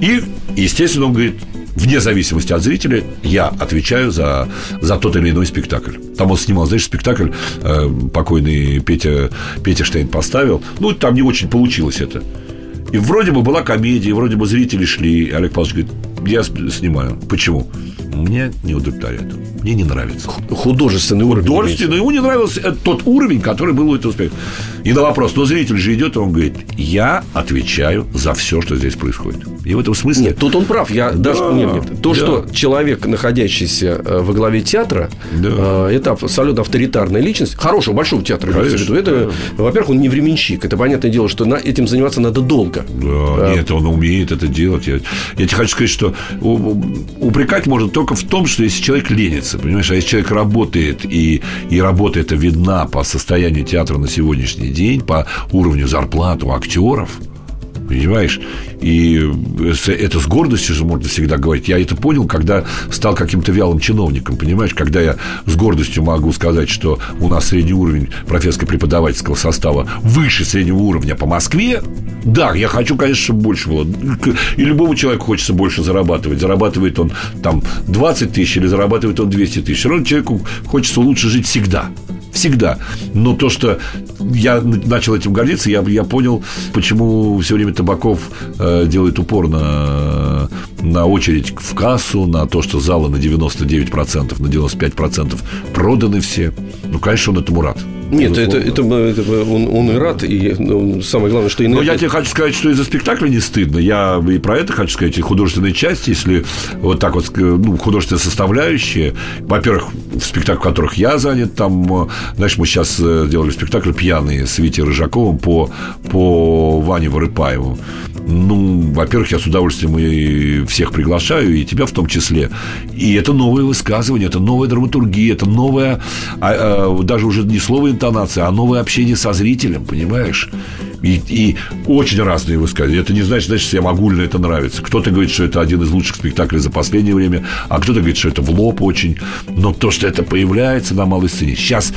и, естественно, он говорит, вне зависимости от зрителя, я отвечаю за, за тот или иной спектакль. Там он снимал, знаешь, спектакль э, покойный Петя, Петя Штейн поставил. Ну, там не очень получилось это. И вроде бы была комедия, вроде бы зрители шли. Олег Павлович говорит, я снимаю. Почему? Мне не удовлетворяет. Мне не нравится. Художественный уровень. Художественно, ему не нравился тот уровень, который был у этого спектакля. И на вопрос, но зритель же идет, и он говорит, я отвечаю за все, что здесь происходит. И в этом смысле... Нет, тут он прав. Я Да, даже нет, нет. То, да. что человек, находящийся э, во главе театра, Да. э, это абсолютно авторитарная личность, хорошего большого театра. Конечно, Это, во-первых, он не временщик. Это понятное дело, что на- этим заниматься надо долго. Да, нет, он умеет это делать. Я, я тебе хочу сказать, что упрекать можно только в том, что если человек ленится, понимаешь, а если человек работает, и, и работа эта видна по состоянию театра на сегодняшний день, по уровню зарплат у актеров, Понимаешь? И это с гордостью же можно всегда говорить. Я это понял, когда стал каким-то вялым чиновником. Понимаешь, когда я с гордостью могу сказать, что у нас средний уровень профессорско-преподавательского состава выше среднего уровня по Москве. Да, я хочу, конечно, чтобы больше было. И любому человеку хочется больше зарабатывать. Зарабатывает он там 20 тысяч или зарабатывает он 200 тысяч. Все равно человеку хочется лучше жить всегда. Всегда. Но то, что я начал этим гордиться, я, я понял, почему все время Табаков э, делает упор на, на очередь в кассу, на то, что залы на 99%, на 95% проданы все. Ну, конечно, он этому рад. Нет, это, это, это он, он и рад, и ну, самое главное, что и Но я тебе хочу сказать, что из-за спектакля не стыдно. Я и про это хочу сказать, и художественной части, если вот так вот, ну, художественная составляющая. Во-первых, в спектаклях, в которых я занят, там, э, знаешь, мы сейчас э, делали спектакль «Пьяные» с Витей Рыжаковым по, по Ване Вырыпаеву. Ну, во-первых, я с удовольствием и всех приглашаю, и тебя в том числе. И это новое высказывание, это новая драматургия, это новое, а, а, даже уже не слово интонация, а новое общение со зрителем, понимаешь? И, и очень разные высказывания. Это не значит, значит, всем огульно это нравится. Кто-то говорит, что это один из лучших спектаклей за последнее время, а кто-то говорит, что это в лоб очень. Но то, что это появляется на малой сцене. Сейчас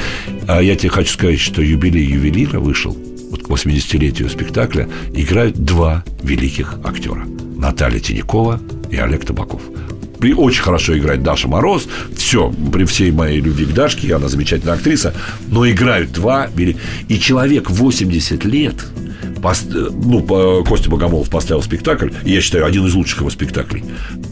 а, я тебе хочу сказать, что юбилей ювелира вышел вот к 80-летию спектакля играют два великих актера. Наталья Тинякова и Олег Табаков. При, очень хорошо играет Даша Мороз. Все, при всей моей любви к Дашке, она замечательная актриса. Но играют два вели- И человек 80 лет пос- э, ну, Костя Богомолов поставил спектакль, я считаю, один из лучших его спектаклей.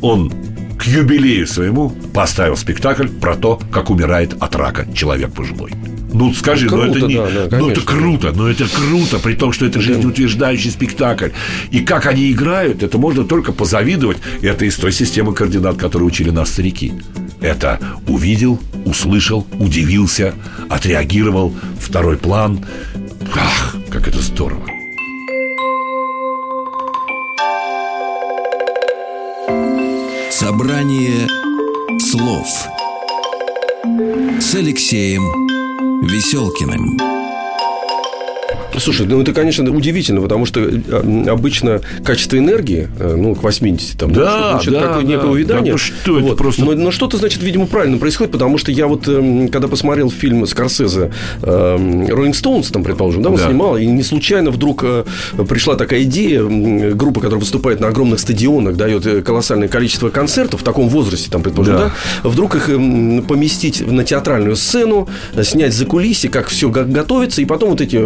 Он к юбилею своему поставил спектакль про то, как умирает от рака человек пожилой. Ну, скажи, Ну, ну, это круто, не... да, да, ну, это круто, но это круто, при том, что это жизнеутверждающий спектакль. И как они играют, это можно только позавидовать. Это из той системы координат, которую учили нас старики. Это увидел, услышал, удивился, отреагировал, второй план. Ах, как это здорово. Собрание слов с Алексеем Веселкиным. Слушай, ну это, конечно, удивительно, потому что э, обычно качество энергии, э, ну, к 80, там, Да, значит, да, какое да. некое увядание. Да ну что это просто- Но, но что-то, значит, видимо, правильно происходит, потому что я вот, эм, когда посмотрел фильм Скорсезе эм, «Роллинг Стоунс», там, предположим, да, он Да. снимал, и не случайно вдруг э, пришла такая идея, группа, которая выступает на огромных стадионах, дает колоссальное количество концертов в таком возрасте, там, предположим, Да. да, вдруг их эм, поместить на театральную сцену, снять за кулиси, как все готовится, и потом вот эти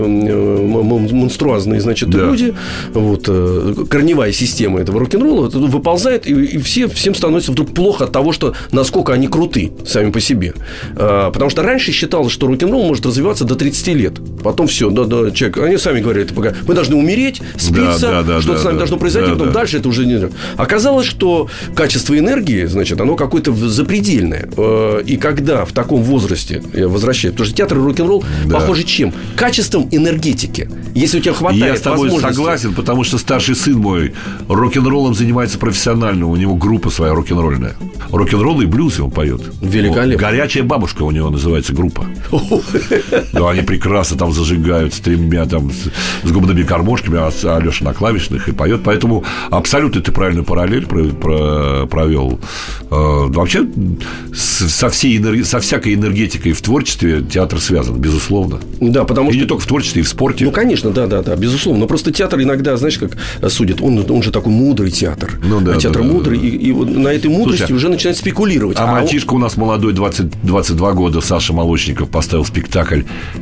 м, м- монструозные, значит, Да. люди, вот, э, корневая система этого рок-н-ролла выползает, и, и все, всем становится вдруг плохо от того, что насколько они круты сами по себе. А, потому что раньше считалось, что рок-н-ролл может развиваться до 30 лет. Потом все, да, да, человек, они сами говорят, пока мы должны умереть, спиться, да, да, что-то да, с нами да. должно произойти, Да, потом да. дальше это уже не... Оказалось, что качество энергии, значит, оно какое-то запредельное. Э, И когда в таком возрасте я возвращаюсь, потому что театр и рок-н-ролл Да. похожи чем? Качеством энергетики. Если у тебя хватает Я с тобой согласен, потому что старший сын мой рок-н-роллом занимается профессионально. У него группа своя рок-н-ролльная. Рок-н-ролл и блюз он поет. Великолепно. Горячая бабушка у него называется группа. Да, они прекрасно там зажигают с тремя там с, губными гармошками, а с- Алеша на клавишных и поет. Поэтому абсолютно ты правильную параллель про- про- провел. Э, Вообще со, всей энерги- со всякой энергетикой в творчестве театр связан, безусловно. Да, потому И что не только в творчестве, и в спорте. Ну, конечно, да, да, да, безусловно. Но просто театр иногда, знаешь, как судят, он, он же такой мудрый театр. Ну да, А театр да, да, мудрый, да. И, и вот на этой мудрости Слушай, уже начинает спекулировать. А он- мальчишка у нас молодой, 20, 22 года, Саша Молочников, поставил спектакль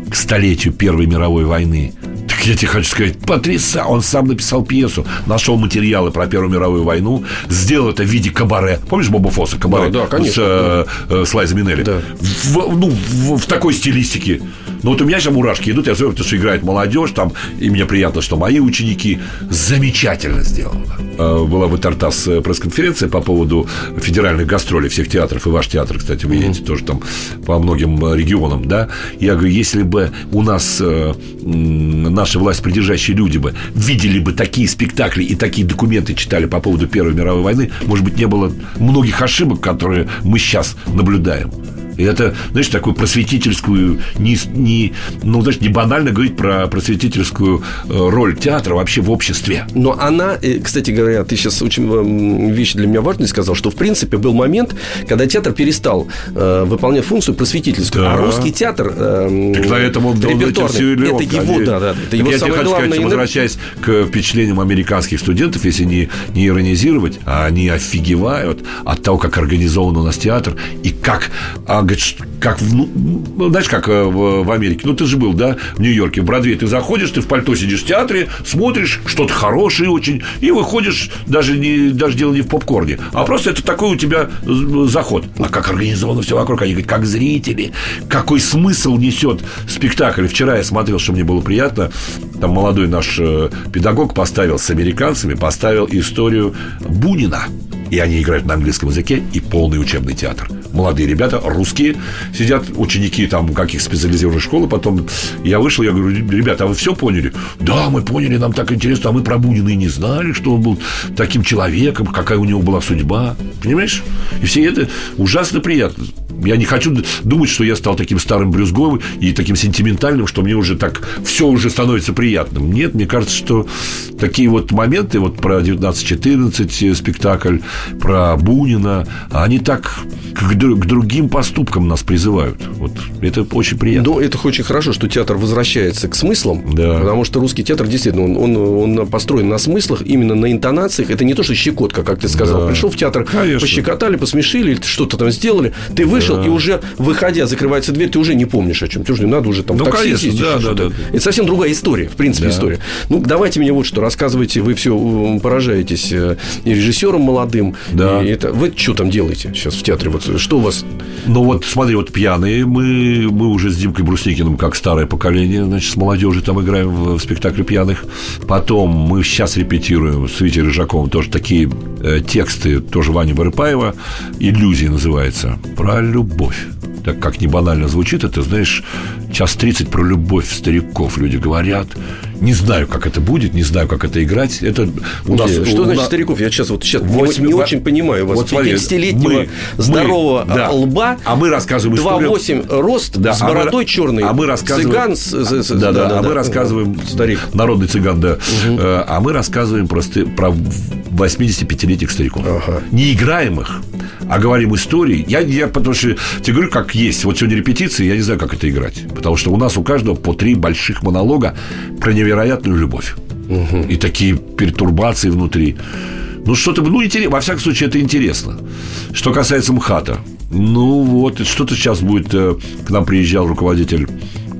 к столетию Первой мировой войны. Так я тебе хочу сказать, потрясающе. Он сам написал пьесу, нашел материалы про Первую мировую войну, сделал это в виде кабаре. Помнишь Боба Фосса, кабаре? Да, да, конечно, С, э, э, с Лайзой Минелли. Да. В, ну, в, в такой стилистике. Ну вот у меня сейчас мурашки идут, я знаю, потому что играет молодежь, там, и мне приятно, что мои ученики замечательно сделано. Э, была в Тартас э, пресс-конференция по поводу федеральных гастролей всех театров, и ваш театр, кстати, вы едете тоже там по многим э, регионам, да. Я говорю, если бы у нас наши власть придержащие люди бы видели бы такие спектакли и такие документы читали по поводу Первой мировой войны, может быть, не было многих ошибок, которые мы сейчас наблюдаем. И это, знаешь, такую просветительскую, не, не, ну, знаешь, не банально говорить про просветительскую э, роль театра вообще в обществе. Но она, э, кстати говоря, ты сейчас очень вещь для меня важную сказал, что, в принципе, был момент, когда театр перестал э, выполнять функцию просветительскую, да. а русский театр э, так поэтому он, репертуарный, это его, да, да, это его я самое тебе хочу главное... Сказать, возвращаясь к впечатлениям американских студентов, если не, не иронизировать, а они офигевают от того, как организован у нас театр и как а, говорит, как, ну, знаешь, как э, в, Америке. Ну, ты же был, да, в Нью-Йорке, в Бродвей. Ты заходишь, ты в пальто сидишь в театре, смотришь что-то хорошее очень, и выходишь, даже, не, даже дело не в попкорне, а просто это такой у тебя заход. А как организовано все вокруг, они говорят, как зрители, какой смысл несет спектакль. Вчера я смотрел, что мне было приятно, там молодой наш э, педагог поставил с американцами, поставил историю Бунина. И они играют на английском языке и полный учебный театр молодые ребята, русские, сидят, ученики там каких специализированных школ, потом я вышел, я говорю, ребята, а вы все поняли? Да, мы поняли, нам так интересно, а мы про Бунина и не знали, что он был таким человеком, какая у него была судьба. Понимаешь? И все это ужасно приятно. Я не хочу думать, что я стал таким старым брюзговым и таким сентиментальным, что мне уже так все уже становится приятным. Нет, мне кажется, что такие вот моменты, вот про 1914 спектакль, про Бунина, они так к, к другим поступкам нас призывают. Вот это очень приятно. Ну, это очень хорошо, что театр возвращается к смыслам, да. потому что русский театр действительно он, он, он построен на смыслах, именно на интонациях. Это не то, что щекотка, как ты сказал. Да. Пришел в театр, Конечно. пощекотали, посмешили, что-то там сделали. Ты вышел, да. и уже выходя, закрывается дверь, ты уже не помнишь о чем. Ты уже не надо уже там ну, в такси конечно, да, да, да. Это совсем другая история, в принципе, да. история. Ну, давайте мне вот что рассказывайте. Вы все поражаетесь э, и режиссером молодым. Да. И это, вы что там делаете сейчас в театре? Вот что у вас ну вот смотри, вот пьяные мы, мы уже с Димкой Брусникиным, как старое поколение, значит, с молодежью там играем в, в спектакле пьяных. Потом мы сейчас репетируем с Витей Рыжаковым тоже такие э, тексты, тоже Вани Барыпаева, «Иллюзии» называется, про любовь так как не банально звучит, это, знаешь, час 30 про любовь стариков люди говорят. Не знаю, как это будет, не знаю, как это играть. Это у нас, что у значит нас... стариков? Я сейчас вот сейчас вот, не, не очень понимаю вас. Вот, 50-летнего здорового мы, да. лба. А мы рассказываем 2,8 рост да, с а бородой а черной. А мы рассказываем... Цыган. Да, да, да, а мы рассказываем... Старик. Народный цыган, да. Угу. А мы рассказываем просто про 85-летних стариков. Ага. Не играем их, а говорим истории. Я, я потому что тебе говорю, как есть. Вот сегодня репетиции, я не знаю, как это играть. Потому что у нас у каждого по три больших монолога про невероятную любовь. Угу. И такие пертурбации внутри. Ну, что-то, ну, интересно. Во всяком случае, это интересно. Что касается МХАТа. Ну, вот, что-то сейчас будет... Э, к нам приезжал руководитель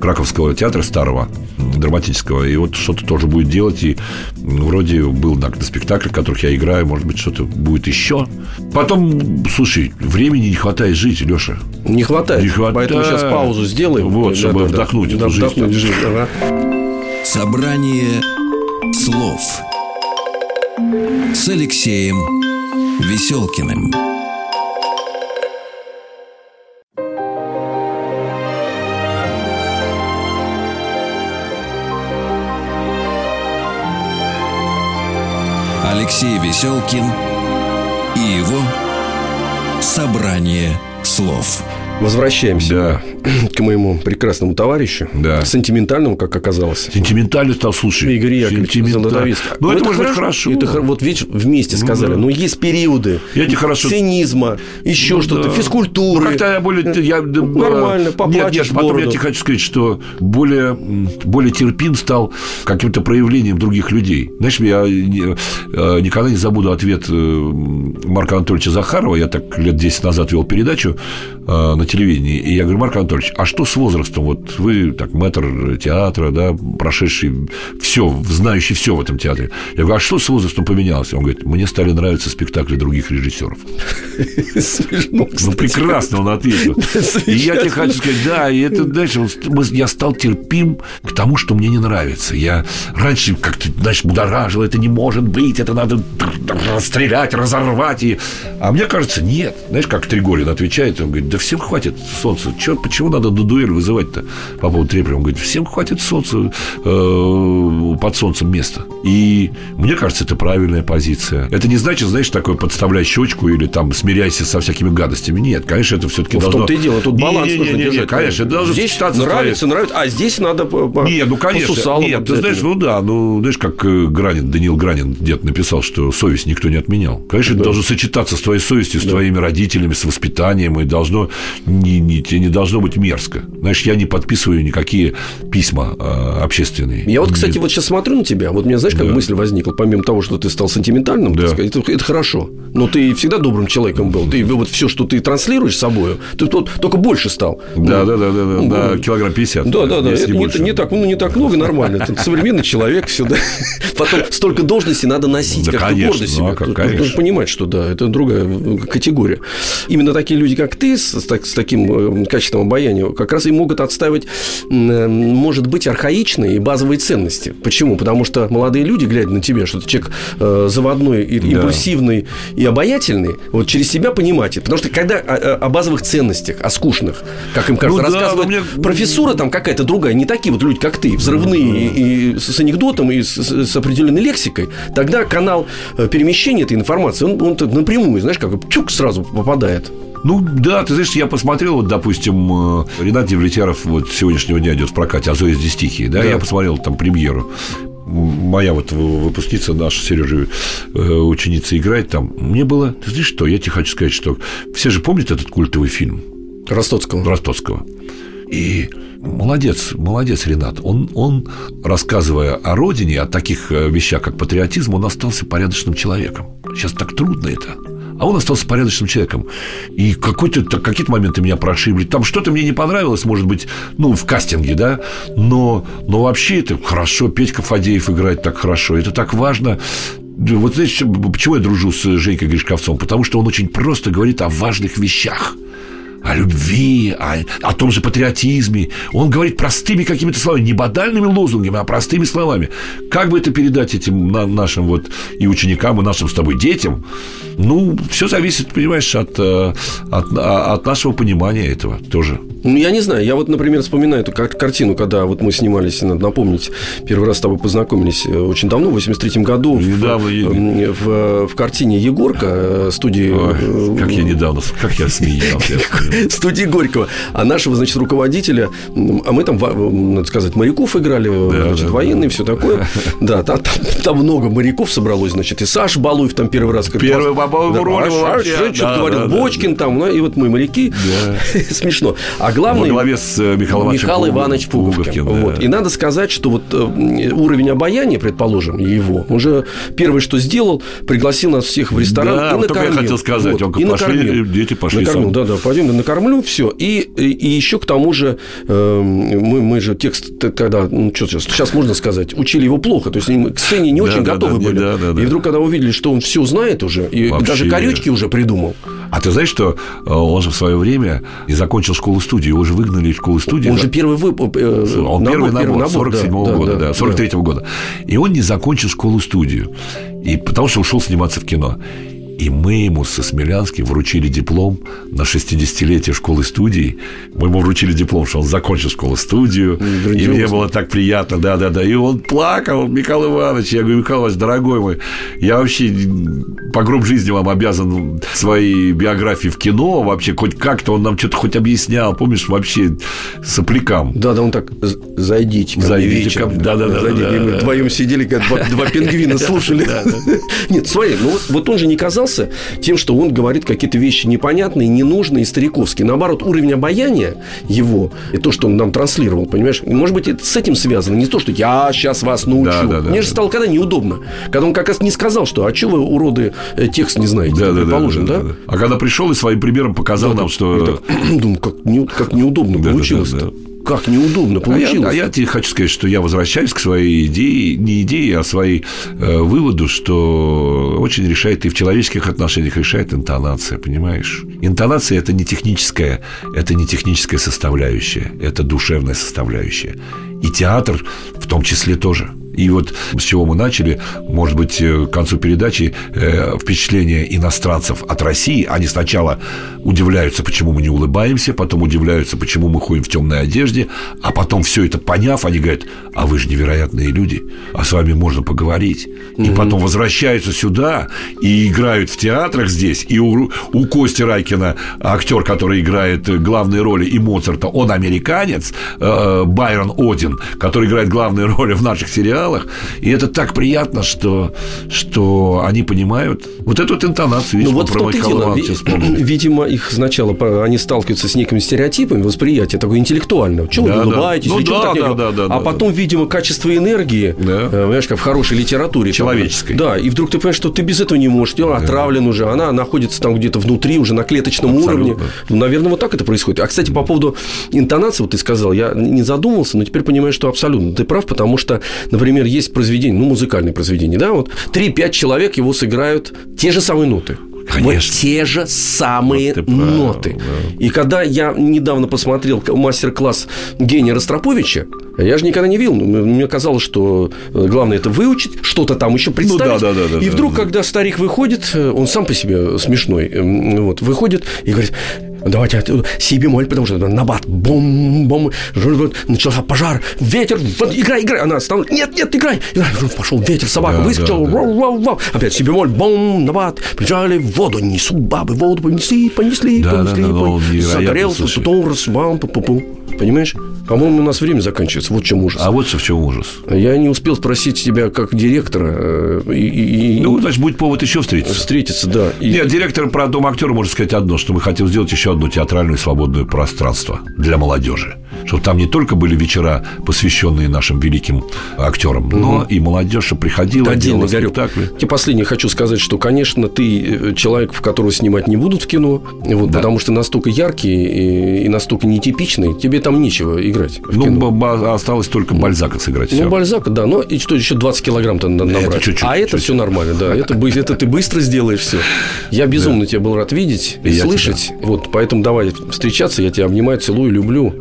Краковского театра старого, драматического, и вот что-то тоже будет делать, и вроде был на, на спектаклях, в которых я играю, может быть, что-то будет еще. Потом, слушай, времени не хватает жить, Леша. Не хватает. Не хватает. Поэтому сейчас паузу сделаем. Вот, чтобы да, вдохнуть да, эту да, жизнь. Вдохнуть жизнь ага. Собрание слов с Алексеем Веселкиным. Алексей Веселкин и его «Собрание слов». Возвращаемся да. к моему прекрасному товарищу. Да. Сентиментальному, как оказалось. Сентиментальный стал, слушай. Игорь Яковлевич Золотовицк. Ну, это, это может быть хорошо. Это, вот видишь, вместе ну сказали. Ну, да. Но есть периоды я тебе хорошо... цинизма, еще ну, что-то, да. физкультуры. Ну, как-то я более... Я, Нормально, поплачешь Нет, нет, потом я тебе хочу сказать, что более, более терпим стал каким-то проявлением других людей. Знаешь, я э, никогда не забуду ответ э, Марка Анатольевича Захарова. Я так лет 10 назад вел передачу э, на телевидении. И я говорю, Марк Анатольевич, а что с возрастом? Вот вы так мэтр театра, да, прошедший все, знающий все в этом театре. Я говорю, а что с возрастом поменялось? Он говорит, мне стали нравиться спектакли других режиссеров. Смешно, Ну, прекрасно он ответил. И я тебе хочу сказать, да, и это дальше я стал терпим к тому, что мне не нравится. Я раньше как-то, знаешь, будоражил, это не может быть, это надо расстрелять, разорвать. И... А мне кажется, нет. Знаешь, как Тригорин отвечает, он говорит, да всем хватит солнца. Чё, почему надо на дуэль вызывать-то по поводу Треплева? Он говорит, всем хватит солнца, э, под солнцем места. И мне кажется, это правильная позиция. Это не значит, знаешь, такое подставляй щечку или там смиряйся со всякими гадостями. Нет, конечно, это все-таки Ну, в должно... том-то и дело, тут баланс Не-не-не, нужно не-не, держать. Конечно, это должно Здесь сочетаться нравится, нравится, а здесь надо по, по- не, ну конечно. Нет, ты знаешь, ну да, ну знаешь, как э, Гранин, Даниил Гранин дед написал, что совесть никто не отменял. Конечно, это должно сочетаться с твоей совестью, с твоими родителями, с воспитанием, и должно не, не, тебе не должно быть мерзко. Знаешь, я не подписываю никакие письма э, общественные. Я вот, кстати, Не- вот сейчас смотрю на тебя, вот у меня, знаешь, как Да. мысль возникла, помимо того, что ты стал сентиментальным, Да. сказать, это, это хорошо. Но ты всегда добрым человеком был. Ты вот все, что ты транслируешь собою, ты тут только больше стал. Да, Ну, да, да, да, да, ну, да, килограмм 50. Да, да, да. Это не, больше. не так, ну, не так много, нормально. Современный человек, все, да. Потом столько должностей надо носить, Да, как-то конечно, гордо ну, себя. а как, конечно. Нужно понимать, что да, это другая э, категория. Именно такие люди, как ты, с, с так- с таким э, качеством обаяния, как раз и могут отстаивать, м, э, может быть, архаичные и базовые ценности. Почему? Потому что молодые люди, глядя на тебя, что ты человек э, заводной, и, Да. импульсивный и обаятельный, вот через себя понимать это. Потому что когда о, о- о базовых ценностях, о скучных, как им кажется, Ну да, рассказывают но мне- профессура там какая-то другая, не такие вот люди, как ты, взрывные и, и с, анекдотом, и с, с- определенной лексикой, тогда канал перемещения этой информации, он, он напрямую, знаешь, как чук сразу попадает. Ну да, ты знаешь, я посмотрел, вот, допустим, э, Ренат Девлетьяров вот сегодняшнего дня идет в прокате, а Зоя здесь тихие, да, Да. я посмотрел там премьеру. Моя вот выпускница, наша Сережа, э, ученица играет там. Мне было, ты знаешь что, я тебе хочу сказать, что все же помнят этот культовый фильм Ростоцкого. Ростоцкого. И молодец, молодец Ренат. Он, он, рассказывая о родине, о таких э, вещах, как патриотизм, он остался порядочным человеком. Сейчас так трудно это. А он остался порядочным человеком. И какой-то, какие-то моменты меня прошибли. Там что-то мне не понравилось, может быть, ну, в кастинге, да. Но, но вообще это хорошо. Петька Фадеев играет так хорошо. Это так важно. Вот знаешь, почему я дружу с Женькой Гришковцом? Потому что он очень просто говорит о важных вещах о любви, о, о том же патриотизме. Он говорит простыми какими-то словами, не банальными лозунгами, а простыми словами. Как бы это передать этим на- нашим вот и ученикам, и нашим с тобой детям? Ну, все зависит, понимаешь, от, э, от, а- от нашего понимания этого тоже. Ну, я не знаю. Я вот, например, вспоминаю эту кар- картину, когда вот мы снимались, надо напомнить, первый раз с тобой познакомились э, очень давно, в 83-м году. в- Недавно, э, в, в картине Егорка студии... Ой, как я недавно, как я смеялся. я смеялся. студии Горького. А нашего, значит, руководителя, а мы там, надо сказать, моряков играли, Да, значит, да, военные, все такое. Да, там, там- там много моряков собралось, значит, и Саша Балуев там первый раз. Первый класс- попал в Да, роль а вообще. Саша что-то Да, говорил, да, Бочкин там, ну, и вот мы моряки. Смешно. А главное... Во главе с э, Михаилом Михаил Иванович Пуговкин. Вот. И надо сказать, что вот э, уровень обаяния, предположим, его, он же первое, что сделал, пригласил нас всех в ресторан и только я накормил. хотел сказать, он и пошли, накормил. дети пошли Накормил, да, да, пойдем, да, накормлю, все. И, и, и еще к тому же, э, мы, мы же текст, когда, ну, что сейчас, сейчас можно сказать, учили его плохо, то есть мы к сцене не Да, очень да, готовы да, были. да, да, да. И вдруг, когда увидели, что он все знает уже, и Вообще. даже корючки уже придумал, А ты знаешь, что э, он же в свое время не закончил школу-студию, его же выгнали из школы-студии. он да? же первый выпуск. Он первый набор, 47 года, да, 43 да. года. И он не закончил школу-студию. И потому что ушел сниматься в кино. И мы ему со Смелянским вручили диплом на 60-летие школы-студии. Мы ему вручили диплом, что он закончил школу-студию. И мне было так приятно, да-да-да. И он плакал, Михаил Иванович. Я говорю, Михаил Иванович, дорогой мой, я вообще по гроб жизни вам обязан своей биографии в кино. Вообще, хоть как-то он нам что-то хоть объяснял. Помнишь, вообще соплякам. Да, да, он так, «З- зайдите ко мне Зайдите вечером». мне. Да-да-да, Зайдите. да, мы да. вдвоем сидели, как два, два пингвина слушали. Нет, смотри, ну вот, он же не казался стеснялся тем, что он говорит какие-то вещи непонятные, ненужные стариковские. Наоборот, уровень обаяния его и то, что он нам транслировал, понимаешь, может быть, это с этим связано. Не то, что я сейчас вас научу. Да, да, да, Мне же стало когда неудобно. Когда он как раз не сказал, что а что вы, уроды, э, текст не знаете, да, предположим, да, да, да? да? А когда пришел и своим примером показал да, нам, что... Так, думаю, как, не, как неудобно да, получилось-то. Да, да, да. Как неудобно получилось. А я, а я тебе хочу сказать, что я возвращаюсь к своей идее, не идее, а своей э, выводу, что очень решает и в человеческих отношениях решает интонация, понимаешь? Интонация это не техническая, это не техническая составляющая, это душевная составляющая. И театр в том числе тоже. И вот с чего мы начали, может быть, э, к концу передачи э, впечатление иностранцев от России. Они сначала удивляются, почему мы не улыбаемся, потом удивляются, почему мы ходим в темной одежде, а потом все это поняв, они говорят, а вы же невероятные люди, а с вами можно поговорить. И потом возвращаются сюда и играют в театрах здесь. И у, у Кости Райкина, актер, который играет главные роли, и Моцарта, он американец, э, Байрон Один, который играет главные роли в наших сериалах, сериалах. И это так приятно, что, что они понимают вот эту вот интонацию. Ну, вот про дело. Видимо, их сначала они сталкиваются с некими стереотипами восприятия, такое интеллектуальное. Чего да, вы улыбаетесь? Ну, да, да, да, да, а да, потом, да. видимо, качество энергии, да. Э, понимаешь, как в хорошей литературе. Человеческой. да, и вдруг ты понимаешь, что ты без этого не можешь. Он да. отравлен уже, она находится там где-то внутри, уже на клеточном Абсолютно. уровне. Ну, наверное, вот так это происходит. А, кстати, по поводу интонации, вот ты сказал, я не задумывался, но теперь понимаю, что абсолютно ты прав, потому что, например, например, есть произведение, ну, музыкальное произведение, да, вот 3-5 человек его сыграют те же самые ноты. Конечно. Вот те же самые вот ноты. Прав, да. И когда я недавно посмотрел мастер-класс Гения Ростроповича, я же никогда не видел. Мне казалось, что главное это выучить, что-то там еще представить. Ну, да, да, да, и вдруг, да, когда старик выходит, он сам по себе смешной, вот, выходит и говорит, Давайте си бемоль, потому что набат, бум-бум, начался пожар, ветер, вот, играй, играй. Она стала, нет, нет, играй, играй. Пошел ветер, собака да, выскочила, да, да. Вау, вау, вау. опять си бемоль, бум, набат, прибежали в воду, несут бабы, воду понесли, понесли, да, понесли, да, да, понесли. Загорелся, потом раз, бам, пу пу Понимаешь? По-моему, у нас время заканчивается. Вот в чем ужас. А вот в чем ужас. Я не успел спросить тебя как директора. Э, и, и, ну, значит, будет повод еще встретиться. Встретиться, да. И... Нет, директор про дом актера может сказать одно, что мы хотим сделать еще одно театральное свободное пространство для молодежи. Чтобы там не только были вечера, посвященные нашим великим актерам, угу. но и молодежь приходила, да, делала спектакли. Тебе последнее хочу сказать, что, конечно, ты э, человек, в которого снимать не будут в кино, вот, да. потому что настолько яркий и, и настолько нетипичный, тебе там нечего играть. Ну, осталось только Бальзака сыграть. Ну, Бальзака, да. Но и что, еще 20 килограмм-то набрать. Это чуть-чуть, а это чуть-чуть. все нормально, да. Это, это ты быстро сделаешь все. Я безумно да. тебя был рад видеть и, и слышать. Тебя. Вот, поэтому давай встречаться. Я тебя обнимаю, целую, люблю.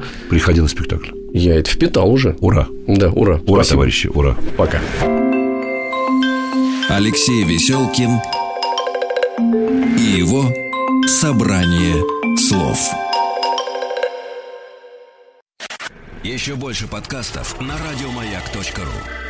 Приходи на спектакль. Я это впитал уже. Ура. Да, ура. Ура, Спасибо. товарищи, ура. Пока. Алексей Веселкин и его собрание слов. Еще больше подкастов на радиомаяк.ру